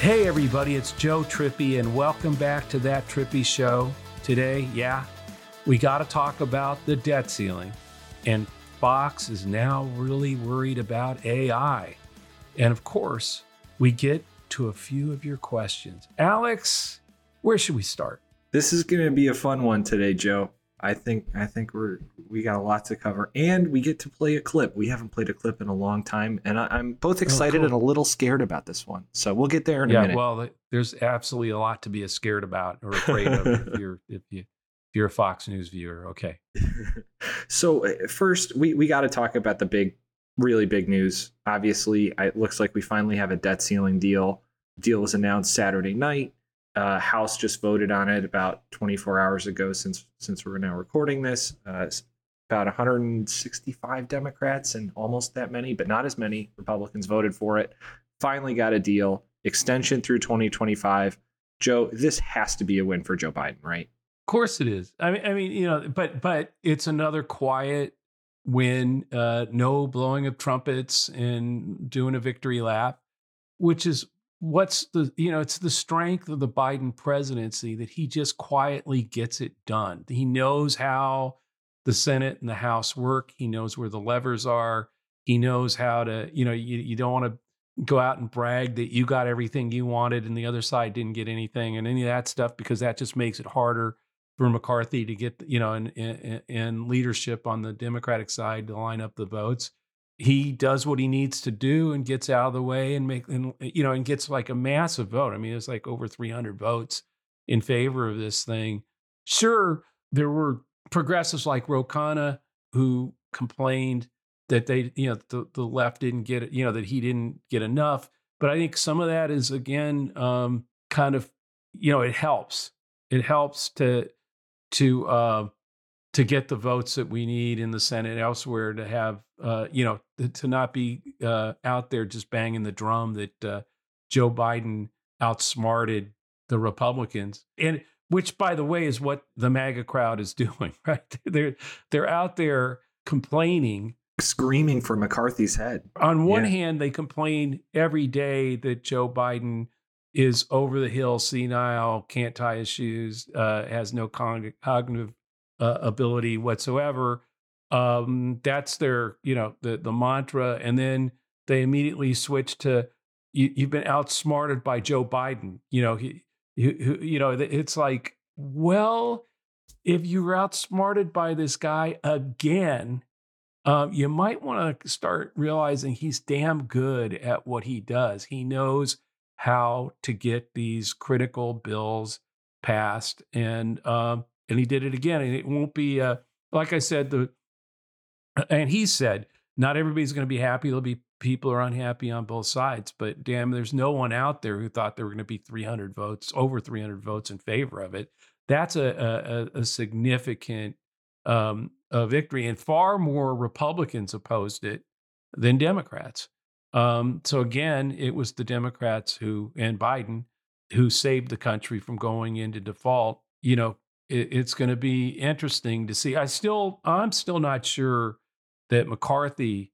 Hey, everybody, it's Joe Trippi, and welcome back to That Trippi Show. Today, yeah, we got to talk about the debt ceiling. And Fox is now really worried about AI. And of course, we get to a few of your questions. Alex, where should we start? This is going to be a fun one today, Joe. I think I think we're we got a lot to cover, and we get to play a clip. We haven't played a clip in a long time, and I, am both excited oh, cool. and a little scared about this one. So we'll get there in yeah, a minute. well, there's absolutely a lot to be scared about or afraid of if you're if you if you're a Fox News viewer. Okay. so uh, first, we we got to talk about the big, really big news. Obviously, it looks like we finally have a debt ceiling deal. Deal was announced Saturday night. Uh, House just voted on it about 24 hours ago. Since since we're now recording this, uh, about 165 Democrats and almost that many, but not as many Republicans voted for it. Finally, got a deal. Extension through 2025. Joe, this has to be a win for Joe Biden, right? Of course it is. I mean, I mean, you know, but but it's another quiet win. Uh, no blowing of trumpets and doing a victory lap, which is what's the you know it's the strength of the Biden presidency that he just quietly gets it done. He knows how the Senate and the House work. He knows where the levers are. He knows how to you know you, you don't want to go out and brag that you got everything you wanted and the other side didn't get anything and any of that stuff because that just makes it harder for McCarthy to get you know and and leadership on the Democratic side to line up the votes he does what he needs to do and gets out of the way and make and you know and gets like a massive vote. I mean, it's like over 300 votes in favor of this thing. Sure, there were progressives like Ro Khanna who complained that they, you know, the, the left didn't get it, you know, that he didn't get enough. But I think some of that is again um, kind of, you know, it helps. It helps to to uh, to get the votes that we need in the Senate elsewhere to have, uh, you know, to not be uh, out there just banging the drum that uh, Joe Biden outsmarted the Republicans, and which, by the way, is what the MAGA crowd is doing. Right? They're they're out there complaining, screaming for McCarthy's head. On one yeah. hand, they complain every day that Joe Biden is over the hill, senile, can't tie his shoes, uh, has no cognitive uh, ability whatsoever. Um, that's their, you know, the the mantra, and then they immediately switch to you, have been outsmarted by Joe Biden. You know, he, you, you know, it's like, well, if you were outsmarted by this guy again, um, you might want to start realizing he's damn good at what he does. He knows how to get these critical bills passed, and um, and he did it again. And it won't be uh, like I said. The and he said not everybody's going to be happy. There'll be people are unhappy on both sides. But damn, there's no one out there who thought there were going to be 300 votes, over 300 votes in favor of it. That's a a, a significant um, a victory, and far more Republicans opposed it than Democrats. Um, so again, it was the Democrats who and Biden who saved the country from going into default. You know, it's going to be interesting to see. I still, I'm still not sure that McCarthy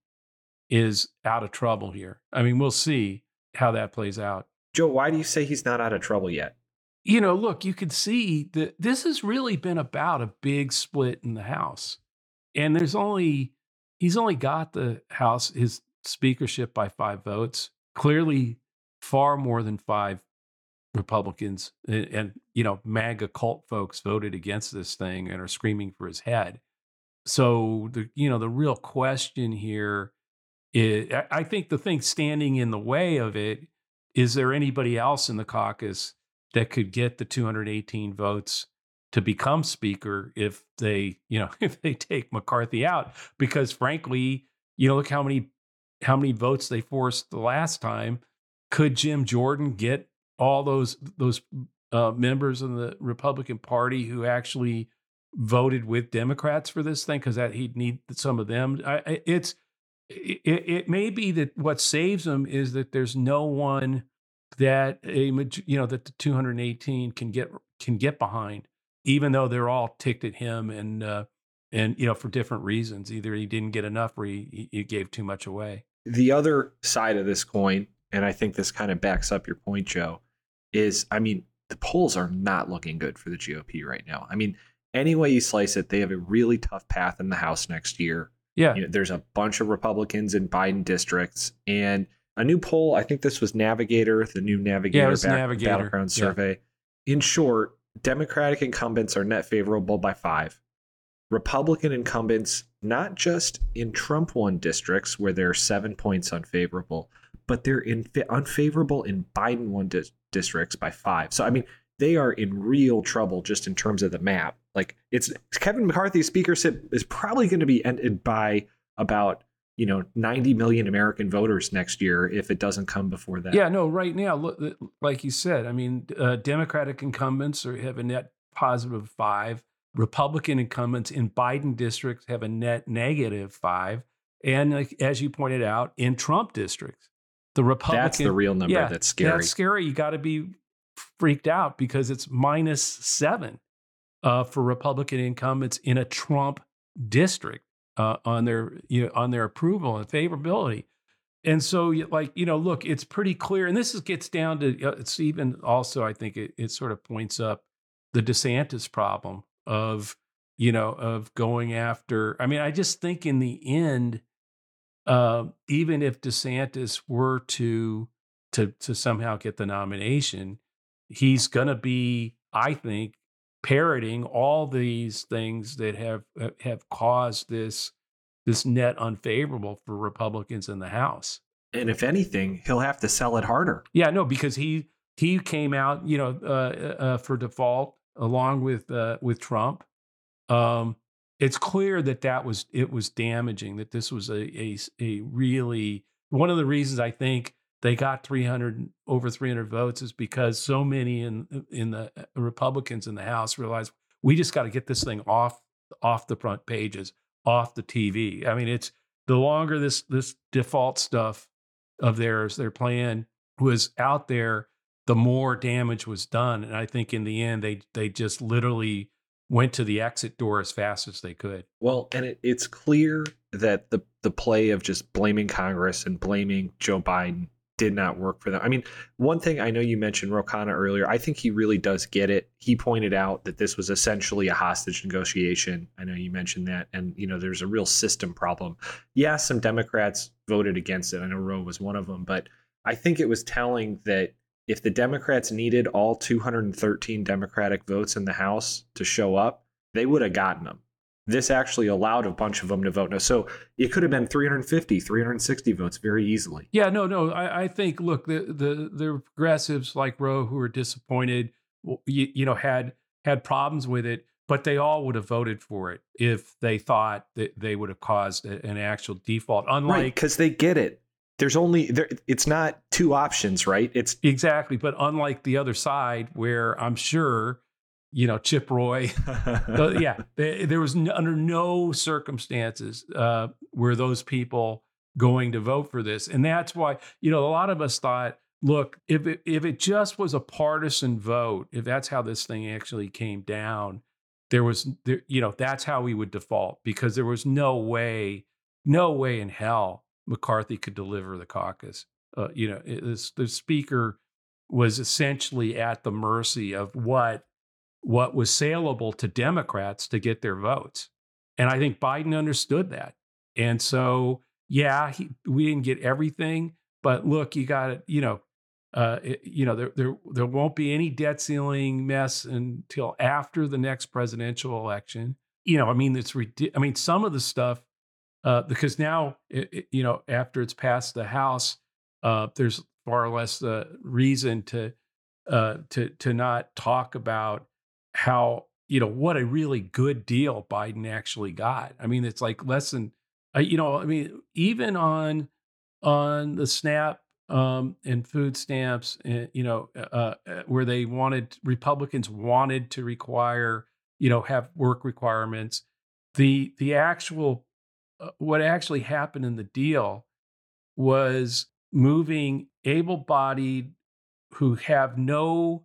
is out of trouble here. I mean, we'll see how that plays out. Joe, why do you say he's not out of trouble yet? You know, look, you can see that this has really been about a big split in the House. And there's only, he's only got the House, his speakership by five votes, clearly far more than five Republicans and, and, you know MAGA cult folks voted against this thing and are screaming for his head. So the you know the real question here is I think the thing standing in the way of it is there anybody else in the caucus that could get the 218 votes to become speaker if they you know if they take McCarthy out because frankly you know look how many how many votes they forced the last time could Jim Jordan get all those those uh, members of the Republican Party who actually voted with Democrats for this thing because that he'd need some of them. I, it's it, it may be that what saves them is that there's no one that a you know that the 218 can get can get behind, even though they're all ticked at him and uh, and you know for different reasons. Either he didn't get enough or he, he gave too much away. The other side of this coin and I think this kind of backs up your point, Joe, is I mean, the polls are not looking good for the GOP right now. I mean, any way you slice it, they have a really tough path in the House next year. Yeah. You know, there's a bunch of Republicans in Biden districts, and a new poll. I think this was Navigator, the new Navigator, yeah, it was back, Navigator. battleground survey. In short, Democratic incumbents are net favorable by five. Republican incumbents, not just in Trump won districts where they're seven points unfavorable, but they're in unfavorable in Biden won di- districts by five. So I mean, they are in real trouble just in terms of the map. Like it's Kevin McCarthy's speakership is probably going to be ended by about you know 90 million American voters next year if it doesn't come before that. Yeah, no, right now, look, like you said, I mean, uh, Democratic incumbents are, have a net positive five. Republican incumbents in Biden districts have a net negative five, and like, as you pointed out, in Trump districts, the Republican that's the real number yeah, that's scary. That's scary. You got to be freaked out because it's minus seven uh, for Republican incumbents in a Trump district uh, on their you know, on their approval and favorability. And so, like you know, look, it's pretty clear, and this is, gets down to uh, it's even also I think it, it sort of points up the DeSantis problem of you know of going after. I mean, I just think in the end, uh, even if DeSantis were to to to somehow get the nomination, he's going to be, I think, parroting all these things that have have caused this this net unfavorable for Republicans in the House. And if anything, he'll have to sell it harder. Yeah, no, because he he came out, you know, uh, uh, uh for default along with uh, with Trump. Um, it's clear that that was it was damaging. That this was a a, a really one of the reasons I think they got 300 over 300 votes is because so many in in the uh, Republicans in the House realized we just got to get this thing off off the front pages, off the TV. I mean, it's the longer this this default stuff of theirs, their plan was out there, the more damage was done. And I think in the end, they they just literally went to the exit door as fast as they could. Well, and it, it's clear that the the play of just blaming Congress and blaming Joe Biden did not work for them. I mean, one thing I know you mentioned Ro Khanna earlier, I think he really does get it. He pointed out that this was essentially a hostage negotiation. I know you mentioned that. And, you know, there's a real system problem. Yeah, some Democrats voted against it. I know Ro was one of them, but I think it was telling that if the Democrats needed all 213 Democratic votes in the House to show up, they would have gotten them this actually allowed a bunch of them to vote no. So it could have been 350, 360 votes very easily. Yeah, no, no. I, I think look, the the the progressives like Ro who were disappointed, you, you know, had had problems with it, but they all would have voted for it if they thought that they would have caused an actual default. Unlike because right, they get it. There's only there. It's not two options, right? It's exactly. But unlike the other side, where I'm sure you know, Chip Roy. yeah, there was no, under no circumstances uh, were those people going to vote for this, and that's why you know a lot of us thought, look, if it, if it just was a partisan vote, if that's how this thing actually came down, there was there, you know that's how we would default because there was no way, no way in hell McCarthy could deliver the caucus. Uh, you know, it, the speaker was essentially at the mercy of what what was saleable to Democrats to get their votes. And I think Biden understood that. And so, yeah, he, we didn't get everything, but look, you got it, you know, uh, it, you know, there, there, there won't be any debt ceiling mess until after the next presidential election. You know, I mean, it's, I mean, some of the stuff, uh, because now, it, you know, after it's passed the House, uh, there's far less uh, reason to, uh, to, to not talk about how you know what a really good deal Biden actually got. I mean, it's like less than uh, you know. I mean, even on on the SNAP um, and food stamps, uh, you know, uh, where they wanted Republicans wanted to require you know have work requirements. The the actual Uh, what actually happened in the deal was moving able-bodied who have no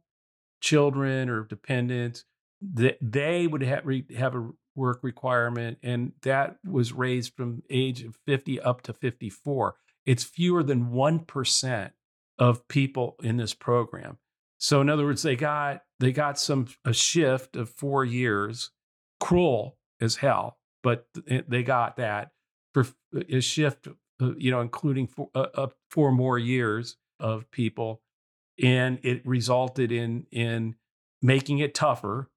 children or dependents that they would have, have a work requirement and that was raised from age of 50 up to 54 it's fewer than 1% of people in this program. So in other words, they got they got some a shift of four years, cruel as hell, but they got that for a shift, uh, you know, including four, uh, uh, four more years of people, and it resulted in in making it tougher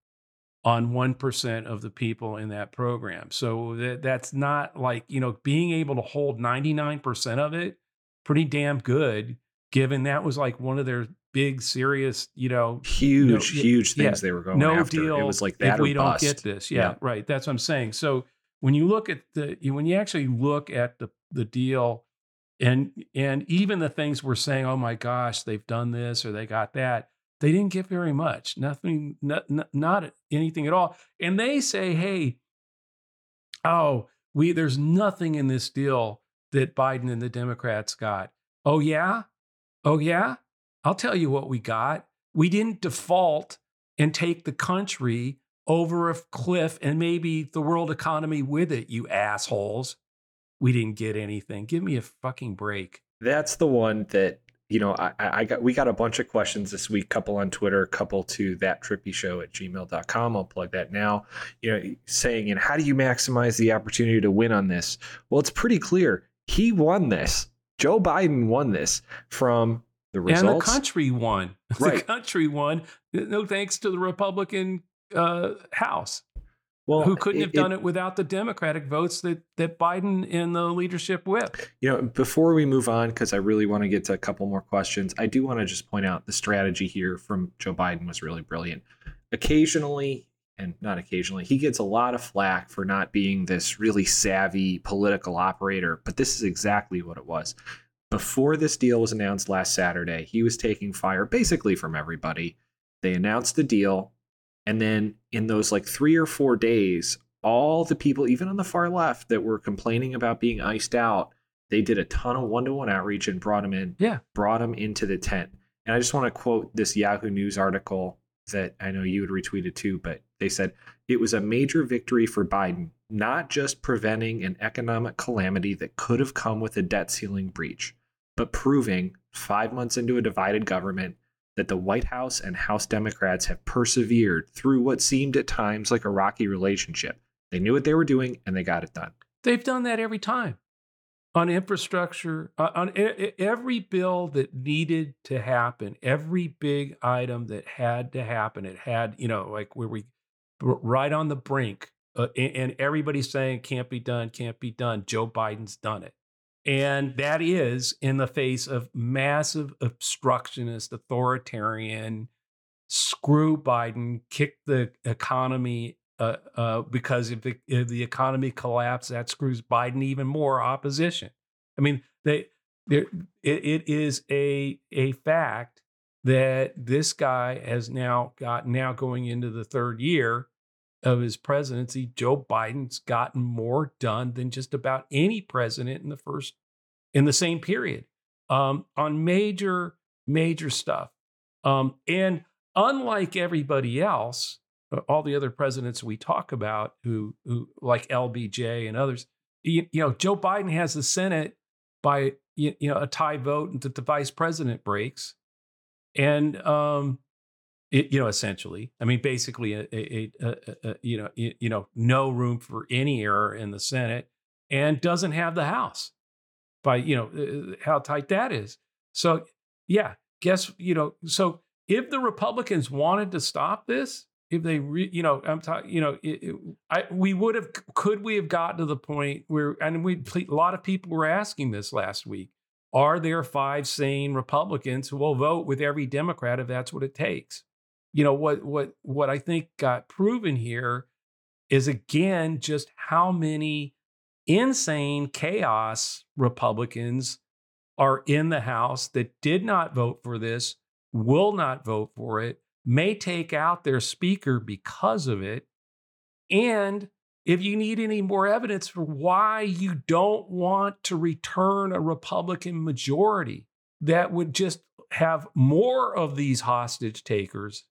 on 1% of the people in that program. So that, that's not like, you know, being able to hold 99% of it, pretty damn good, given that was like one of their big, serious, you know, huge, no, huge things yeah, they were going no after. Deal it was like that if we bust. don't get this. Yeah, yeah, right. That's what I'm saying. So when you look at the, when you actually look at the, the deal and, and even the things we're saying, oh my gosh, they've done this or they got that they didn't get very much, nothing, not, not anything at all. And they say, hey, oh, we there's nothing in this deal that Biden and the Democrats got. Oh yeah? Oh yeah? I'll tell you what we got. We didn't default and take the country over a cliff and maybe the world economy with it, you assholes. We didn't get anything. Give me a fucking break. That's the one that you know, I, I got we got a bunch of questions this week, couple on Twitter, couple to that trippi show at gmail.com. I'll plug that now. You know, saying, and how do you maximize the opportunity to win on this? Well, it's pretty clear. He won this. Joe Biden won this from the results. And the country won. Right. The country won. No thanks to the Republican uh, House. Well, who couldn't it, have done it, it, without the Democratic votes that that Biden and the leadership whip? You know, before we move on, because I really want to get to a couple more questions, I do want to just point out the strategy here from Joe Biden was really brilliant. Occasionally, and not occasionally, he gets a lot of flack for not being this really savvy political operator, but this is exactly what it was. Before this deal was announced last Saturday, he was taking fire basically from everybody. They announced the deal and then in those like three or four days, all the people, even on the far left, that were complaining about being iced out, they did a ton of one to one outreach and brought them in. Yeah. Brought them into the tent. And I just want to quote this Yahoo News article that I know you had retweeted too, but they said it was a major victory for Biden, not just preventing an economic calamity that could have come with a debt ceiling breach, but proving five months into a divided government that the White House and House Democrats have persevered through what seemed at times like a rocky relationship. They knew what they were doing and they got it done. They've done that every time on infrastructure, uh, on every bill that needed to happen, every big item that had to happen. It had, you know, like where we right on the brink, uh, and everybody's saying can't be done, can't be done. Joe Biden's done it. And that is in the face of massive obstructionist, authoritarian, screw Biden, kick the economy uh, uh, because if the, if the economy collapses, that screws Biden even more opposition. I mean, they, it, it is a, a fact that this guy has now got now going into the third year of his presidency, Joe Biden's gotten more done than just about any president in the first in the same period um, on major major stuff. Um, and unlike everybody else, uh, all the other presidents we talk about, who who like LBJ and others, you, you know, Joe Biden has the Senate by you, you know a tie vote that the vice president breaks, and um, it, you know, essentially, I mean, basically, a, a, a, you know, you, know, no room for any error in the Senate, and doesn't have the House by you know uh, uh, how tight that is. So yeah, guess you know. So if the Republicans wanted to stop this, if they, re, you know, I'm talking, you know, it, it, I, we would have, could we have gotten to the point where, and we, a lot of people were asking this last week. Are there five sane Republicans who will vote with every Democrat if that's what it takes? You know what what what I think got proven here is again just how many insane chaos Republicans are in the House that did not vote for this, will not vote for it, may take out their speaker because of it. And if you need any more evidence for why you don't want to return a Republican majority that would just have more of these hostage takers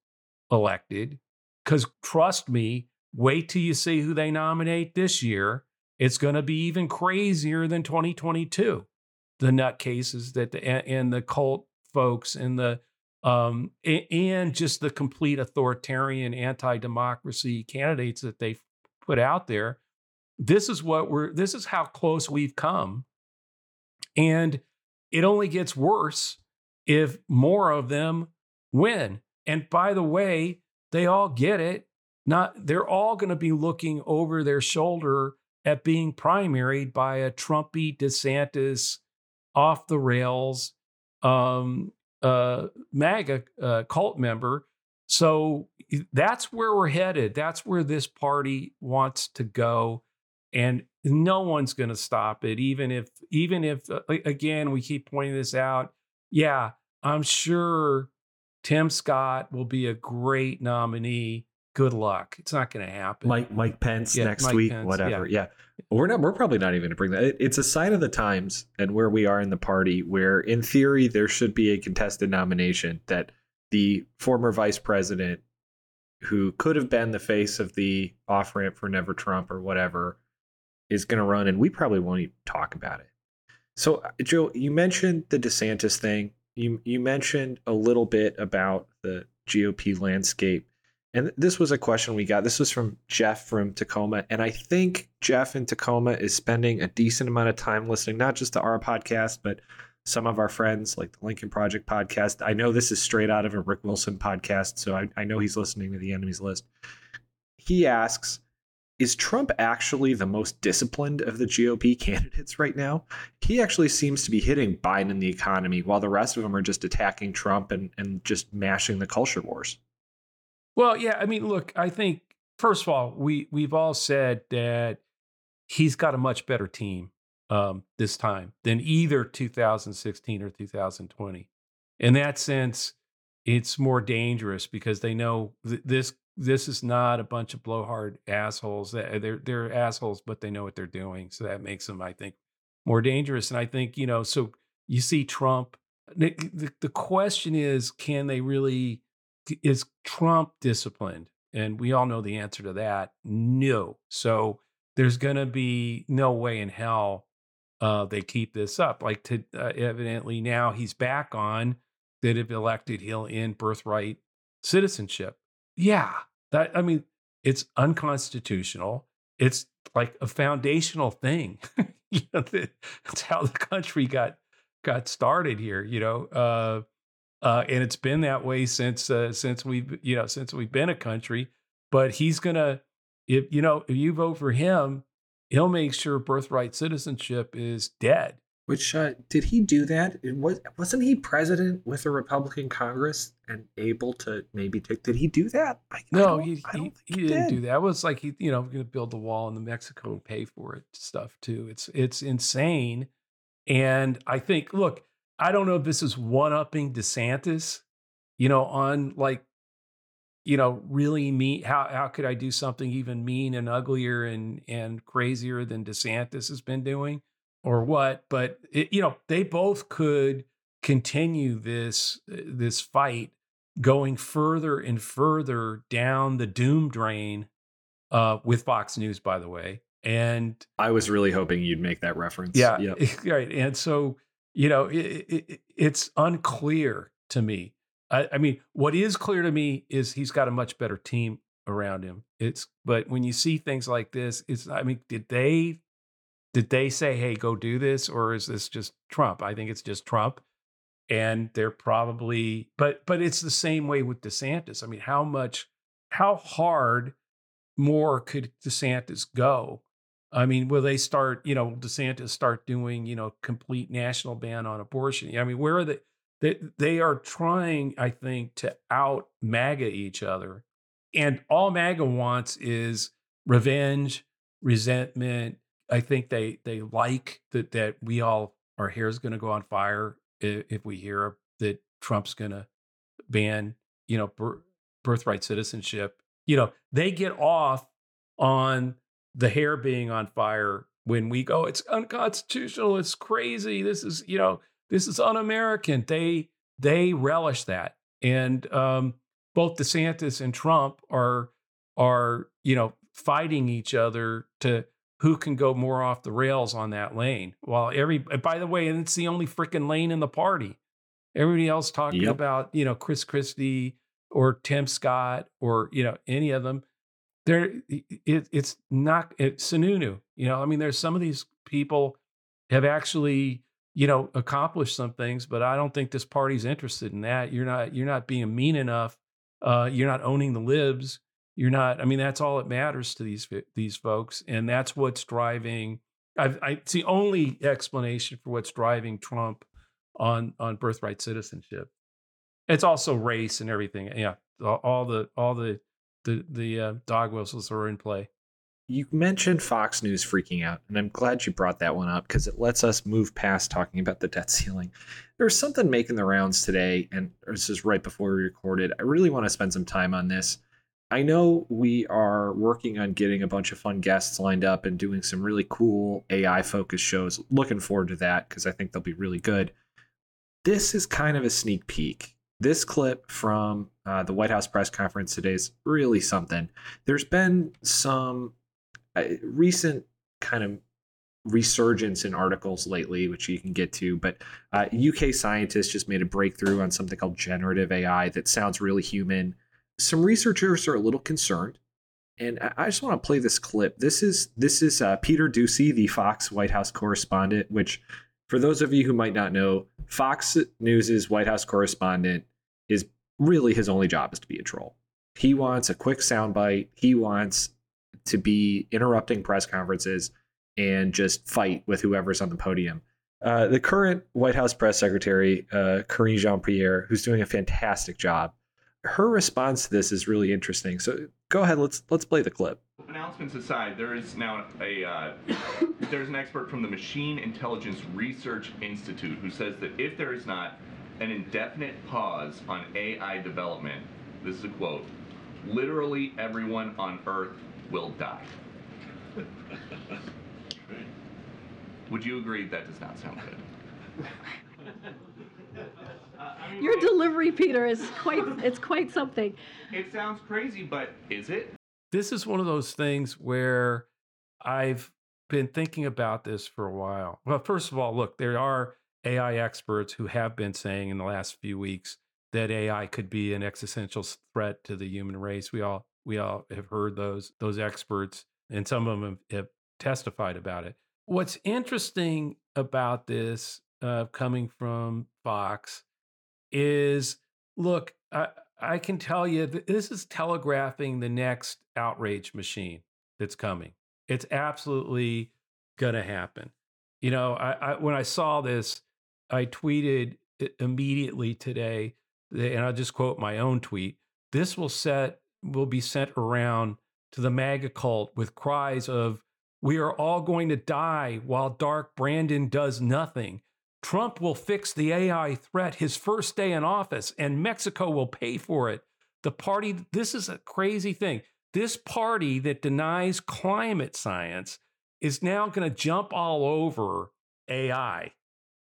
elected. Because trust me, wait till you see who they nominate this year. It's going to be even crazier than 2022. The nutcases that the, and the cult folks and the um, and just the complete authoritarian anti-democracy candidates that they put out there this is what we're this is how close we've come and it only gets worse if more of them win and by the way they all get it not they're all going to be looking over their shoulder at being primaried by a trumpy desantis off the rails um, uh, MAGA uh, cult member. So that's where we're headed. That's where this party wants to go, and no one's going to stop it. Even if, even if, uh, again, we keep pointing this out. Yeah, I'm sure Tim Scott will be a great nominee. Good luck. It's not going to happen. Mike Mike Pence yeah, next Mike week, Pence, whatever. Yeah. yeah. We're not. We're probably not even going to bring that. It's a sign of the times and where we are in the party. Where, in theory, there should be a contested nomination that the former vice president, who could have been the face of the off ramp for Never Trump or whatever, is going to run, and we probably won't even talk about it. So, uh, Joe, you mentioned the DeSantis thing. You you mentioned a little bit about the GOP landscape. And this was a question we got. This was from Jeff from Tacoma. And I think Jeff in Tacoma is spending a decent amount of time listening, not just to our podcast, but some of our friends, like the Lincoln Project podcast. I know this is straight out of a Rick Wilson podcast, so I, I know he's listening to the enemies list. He asks, is Trump actually the most disciplined of the GOP candidates right now? He actually seems to be hitting Biden in the economy, while the rest of them are just attacking Trump and, and just mashing the culture wars. Well, yeah, I mean, look, I think first of all, we we've all said that he's got a much better team um, this time than either 2016 or 2020. In that sense, it's more dangerous because they know th- this this is not a bunch of blowhard assholes. They're they're assholes, but they know what they're doing. So that makes them, I think, more dangerous. And I think you know, so you see Trump. The, the, the question is, can they really is Trump disciplined? And we all know the answer to that. No. So there's going to be no way in hell uh, they keep this up. Like to uh, evidently now he's back on that if elected he'll end birthright citizenship. Yeah, that I mean it's unconstitutional. It's like a foundational thing. you know, that's how the country got got started here. You know, uh, uh, and it's been that way since uh, since we've you know since we've been a country. But he's gonna, if you know, if you vote for him, he'll make sure birthright citizenship is dead. Which uh, did he do that? Was wasn't he president with a Republican Congress and able to maybe take? Did he do that? I, no, I he, he, he, didn't did. do that. It was like he, you know, going to build the wall in the Mexico and pay for it stuff too. It's it's insane, and I think look, I don't know if this is one upping DeSantis, you know, on like, you know, really mean. How how could I do something even mean and uglier and and crazier than DeSantis has been doing, or what? But it, you know, they both could continue this this fight going further and further down the doom drain uh, with Fox News, by the way. And I was really hoping you'd make that reference. Yeah, yep. right. And so you know, it, it, it's unclear to me. I, I, mean, what is clear to me is he's got a much better team around him. It's but when you see things like this, it's I mean, did they did they say, "Hey, go do this," or is this just Trump? I think it's just Trump, and they're probably but but it's the same way with DeSantis. I mean, how much how hard more could DeSantis go I mean, will they start, you know, DeSantis start doing, you know, complete national ban on abortion? I mean, where are they? They, they are trying, I think, to out MAGA each other. And all MAGA wants is revenge, resentment. I think they they like that that we all our hair is going to go on fire if, if, we hear that Trump's going to ban, you know, birthright citizenship. You know, they get off on the hair being on fire when we go, it's unconstitutional, it's crazy, this is, you know, this is un-American. They they relish that. And um, both DeSantis and Trump are are, you know, fighting each other to who can go more off the rails on that lane. While every by the way, and it's the only freaking lane in the party. Everybody else talking Yep. about, you know, Chris Christie or Tim Scott or, you know, any of them. There, it, it's not, it's Sununu. You know, I mean, there's some of these people have actually, you know, accomplished some things, but I don't think this party's interested in that. You're not, you're not being mean enough. Uh, you're not owning the libs. You're not. I mean, that's all that matters to these these folks, and that's what's driving. I, I it's the only explanation for what's driving Trump on on birthright citizenship. It's also race and everything. Yeah, all, all the all the the the uh, dog whistles are in play. You mentioned Fox News freaking out, and I'm glad you brought that one up because it lets us move past talking about the debt ceiling. There's something making the rounds today, and this is right before we recorded. I really want to spend some time on this. I know we are working on getting a bunch of fun guests lined up and doing some really cool AI focused shows. Looking forward to that because I think they'll be really good. This is kind of a sneak peek. This clip from uh, the White House press conference today is really something. There's been some uh, recent kind of resurgence in articles lately, which you can get to. But uh, UK scientists just made a breakthrough on something called generative AI that sounds really human. Some researchers are a little concerned, and I- just want to play this clip. This is this is uh, Peter Doocy, the Fox White House correspondent. Which, for those of you who might not know, Fox News's White House correspondent is really his only job is to be a troll. He wants a quick soundbite. He wants to be interrupting press conferences and just fight with whoever's on the podium. Uh, the current White House press secretary, uh, Karine Jean Pierre, who's doing a fantastic job, her response to this is really interesting. So go ahead, let's let's play the clip. Announcements aside, there is now a uh, there's an expert from the Machine Intelligence Research Institute who says that if there is not an indefinite pause on AI development, this is a quote, literally everyone on Earth will die. Would you agree that does not sound good? Your delivery, Peter, is quite it's quite something. It sounds crazy, but is it? This is one of those things where I've been thinking about this for a while. Well, first of all, look, there are AI experts who have been saying in the last few weeks that AI could be an existential threat to the human race. We all we all have heard those those experts, and some of them have, have testified about it. What's interesting about this uh, coming from Fox is look, I, I can tell you this is telegraphing the next outrage machine that's coming. It's absolutely going to happen. You know, I, I when I saw this, I tweeted immediately today, and I'll just quote my own tweet. This will set will be sent around to the MAGA cult with cries of "We are all going to die while Dark Brandon does nothing." Trump will fix the AI threat his first day in office, and Mexico will pay for it. The party, this is a crazy thing. This party that denies climate science is now going to jump all over AI.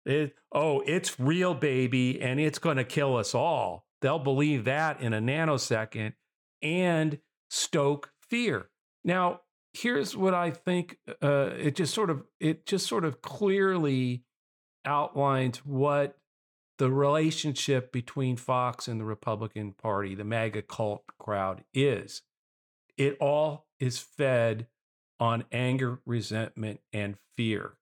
It, oh, it's real, baby, and it's going to kill us all. They'll believe that in a nanosecond and stoke fear. Now, here's what I think. Uh, it just sort of, it just sort of clearly outlines what the relationship between Fox and the Republican Party, the MAGA cult crowd, is. It all is fed on anger, resentment, and fear.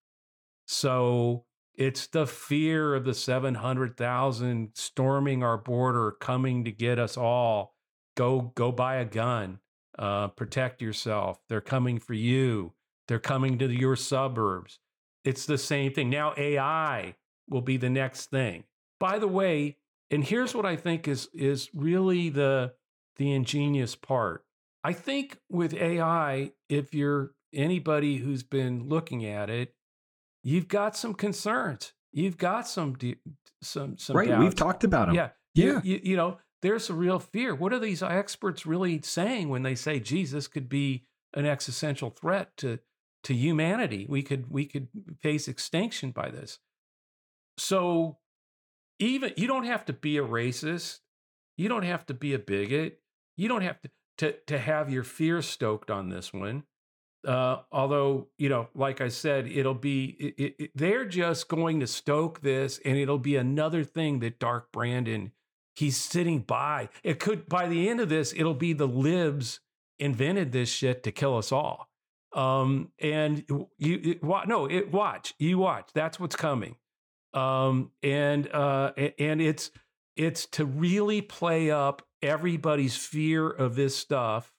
So it's the fear of the 700,000 storming our border, coming to get us all. Go, go buy a gun. Uh, protect yourself. They're coming for you. They're coming to your suburbs. It's the same thing. Now AI will be the next thing. By the way, and here's what I think is is really the the ingenious part. I think with AI, if you're anybody who's been looking at it, you've got some concerns. You've got some de- some some right, doubts. we've talked about them. Yeah, Yeah. You, you, you know, there's a real fear. What are these experts really saying when they say, "Geez, this could be an existential threat to to humanity. We could we could face extinction by this." So, even you don't have to be a racist. You don't have to be a bigot. You don't have to to to have your fear stoked on this one. Uh, although, you know, like I said, it'll be, it, it, they're just going to stoke this and it'll be another thing that Dark Brandon, he's sitting by. It could, by the end of this, it'll be the libs invented this shit to kill us all. Um, and you, you no, it, watch, you watch, that's what's coming. Um, and, uh, and it's, it's to really play up everybody's fear of this stuff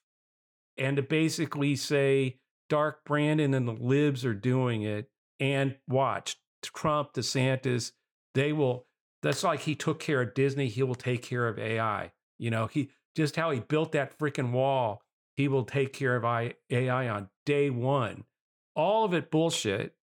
and to basically say, Dark Brandon and the libs are doing it. And watch Trump, DeSantis, they will. That's like he took care of Disney. He will take care of AI. You know, he just how he built that freaking wall. He will take care of AI on day one. All of it bullshit.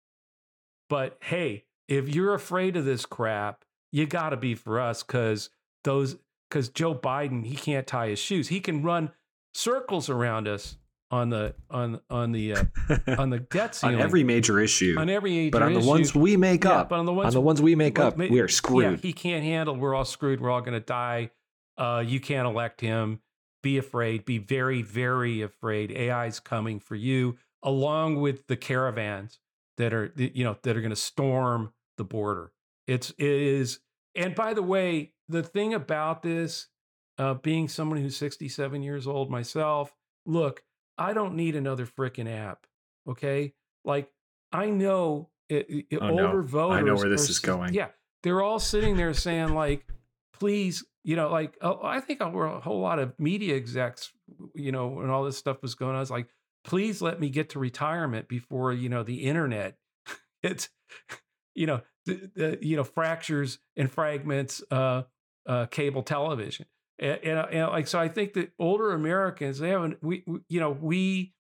But hey, if you're afraid of this crap, you got to be for us because those because Joe Biden he can't tie his shoes. He can run circles around us on the on on the uh, on the debt ceiling on every major issue on every major but on the issue, ones we make yeah, up but on the ones on the ones we make well, up we are screwed Yeah, he can't handle. We're all screwed. We're all going to die. Uh, you can't elect him. Be afraid. Be very very afraid. AI is coming for you, along with the caravans that are you know that are going to storm the border. It's it is. And by the way, the thing about this, uh, being someone who's 67 years old myself, look, I don't need another freaking app. Okay. Like I know it, it, Oh, no. older voters. I know where this are is going. Yeah. They're all sitting there saying, like, please, you know, like, uh, I think a whole lot of media execs, you know, when all this stuff was going on, I was like, please let me get to retirement before, you know, the internet, it's, you know, the, the, you know, fractures and fragments, uh, uh, cable television. And, and, and like, so I think that older Americans, they haven't, we, we, you know, we,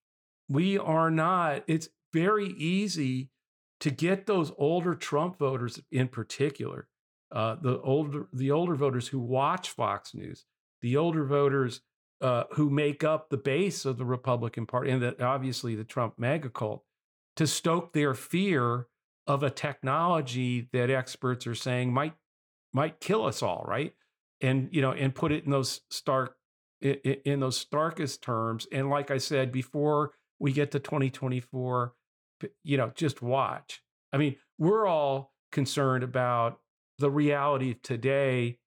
we are not, it's very easy to get those older Trump voters in particular, uh, the older, the older voters who watch Fox News, the older voters uh, who make up the base of the Republican Party, and that obviously the Trump MAGA cult, to stoke their fear of a technology that experts are saying might might kill us all, right? And you know, and put it in those stark i- i- in those starkest terms. And like I said before, we get to 2024, you know, just watch. I mean, we're all concerned about the reality today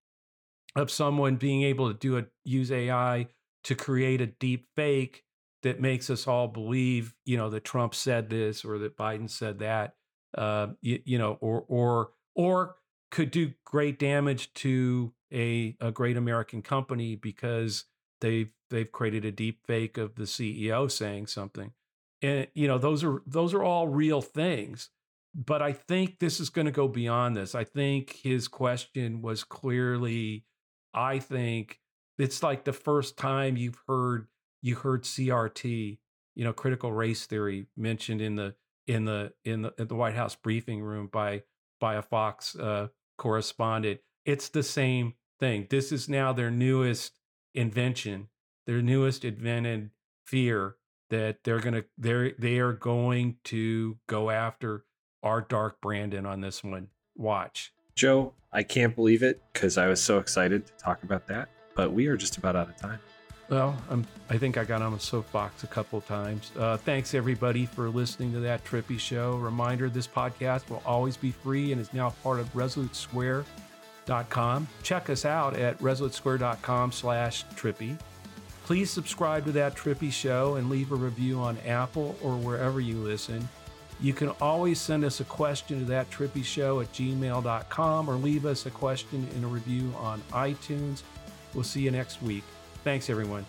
of someone being able to do a use AI to create a deep fake that makes us all believe, you know, that Trump said this or that Biden said that, uh, you, you know, or or or could do great damage to a a great American company because they've they've created a deep fake of the CEO saying something, and you know those are those are all real things. But I think this is going to go beyond this. I think his question was clearly, I think it's like the first time you've heard you heard CRT, you know, critical race theory mentioned in the in the in the at the White House briefing room by by a Fox uh, correspondent. It's the same thing. This is now their newest invention, their newest invented fear that they're gonna they're they are going to go after our Dark Brandon on this one. Watch. joe i can't believe it because i was so excited to talk about that but we are just about out of time Well, I'm, I think I got on a soapbox a couple times. Uh, thanks everybody for listening to that Trippi show. Reminder: this podcast will always be free and is now part of ResoluteSquare.com. Check us out at resolutesquare.com slash trippi. Please subscribe to that Trippi show and leave a review on Apple or wherever you listen. You can always send us a question to that trippi show at gmail.com or leave us a question in a review on iTunes. We'll see you next week. Thanks, everyone.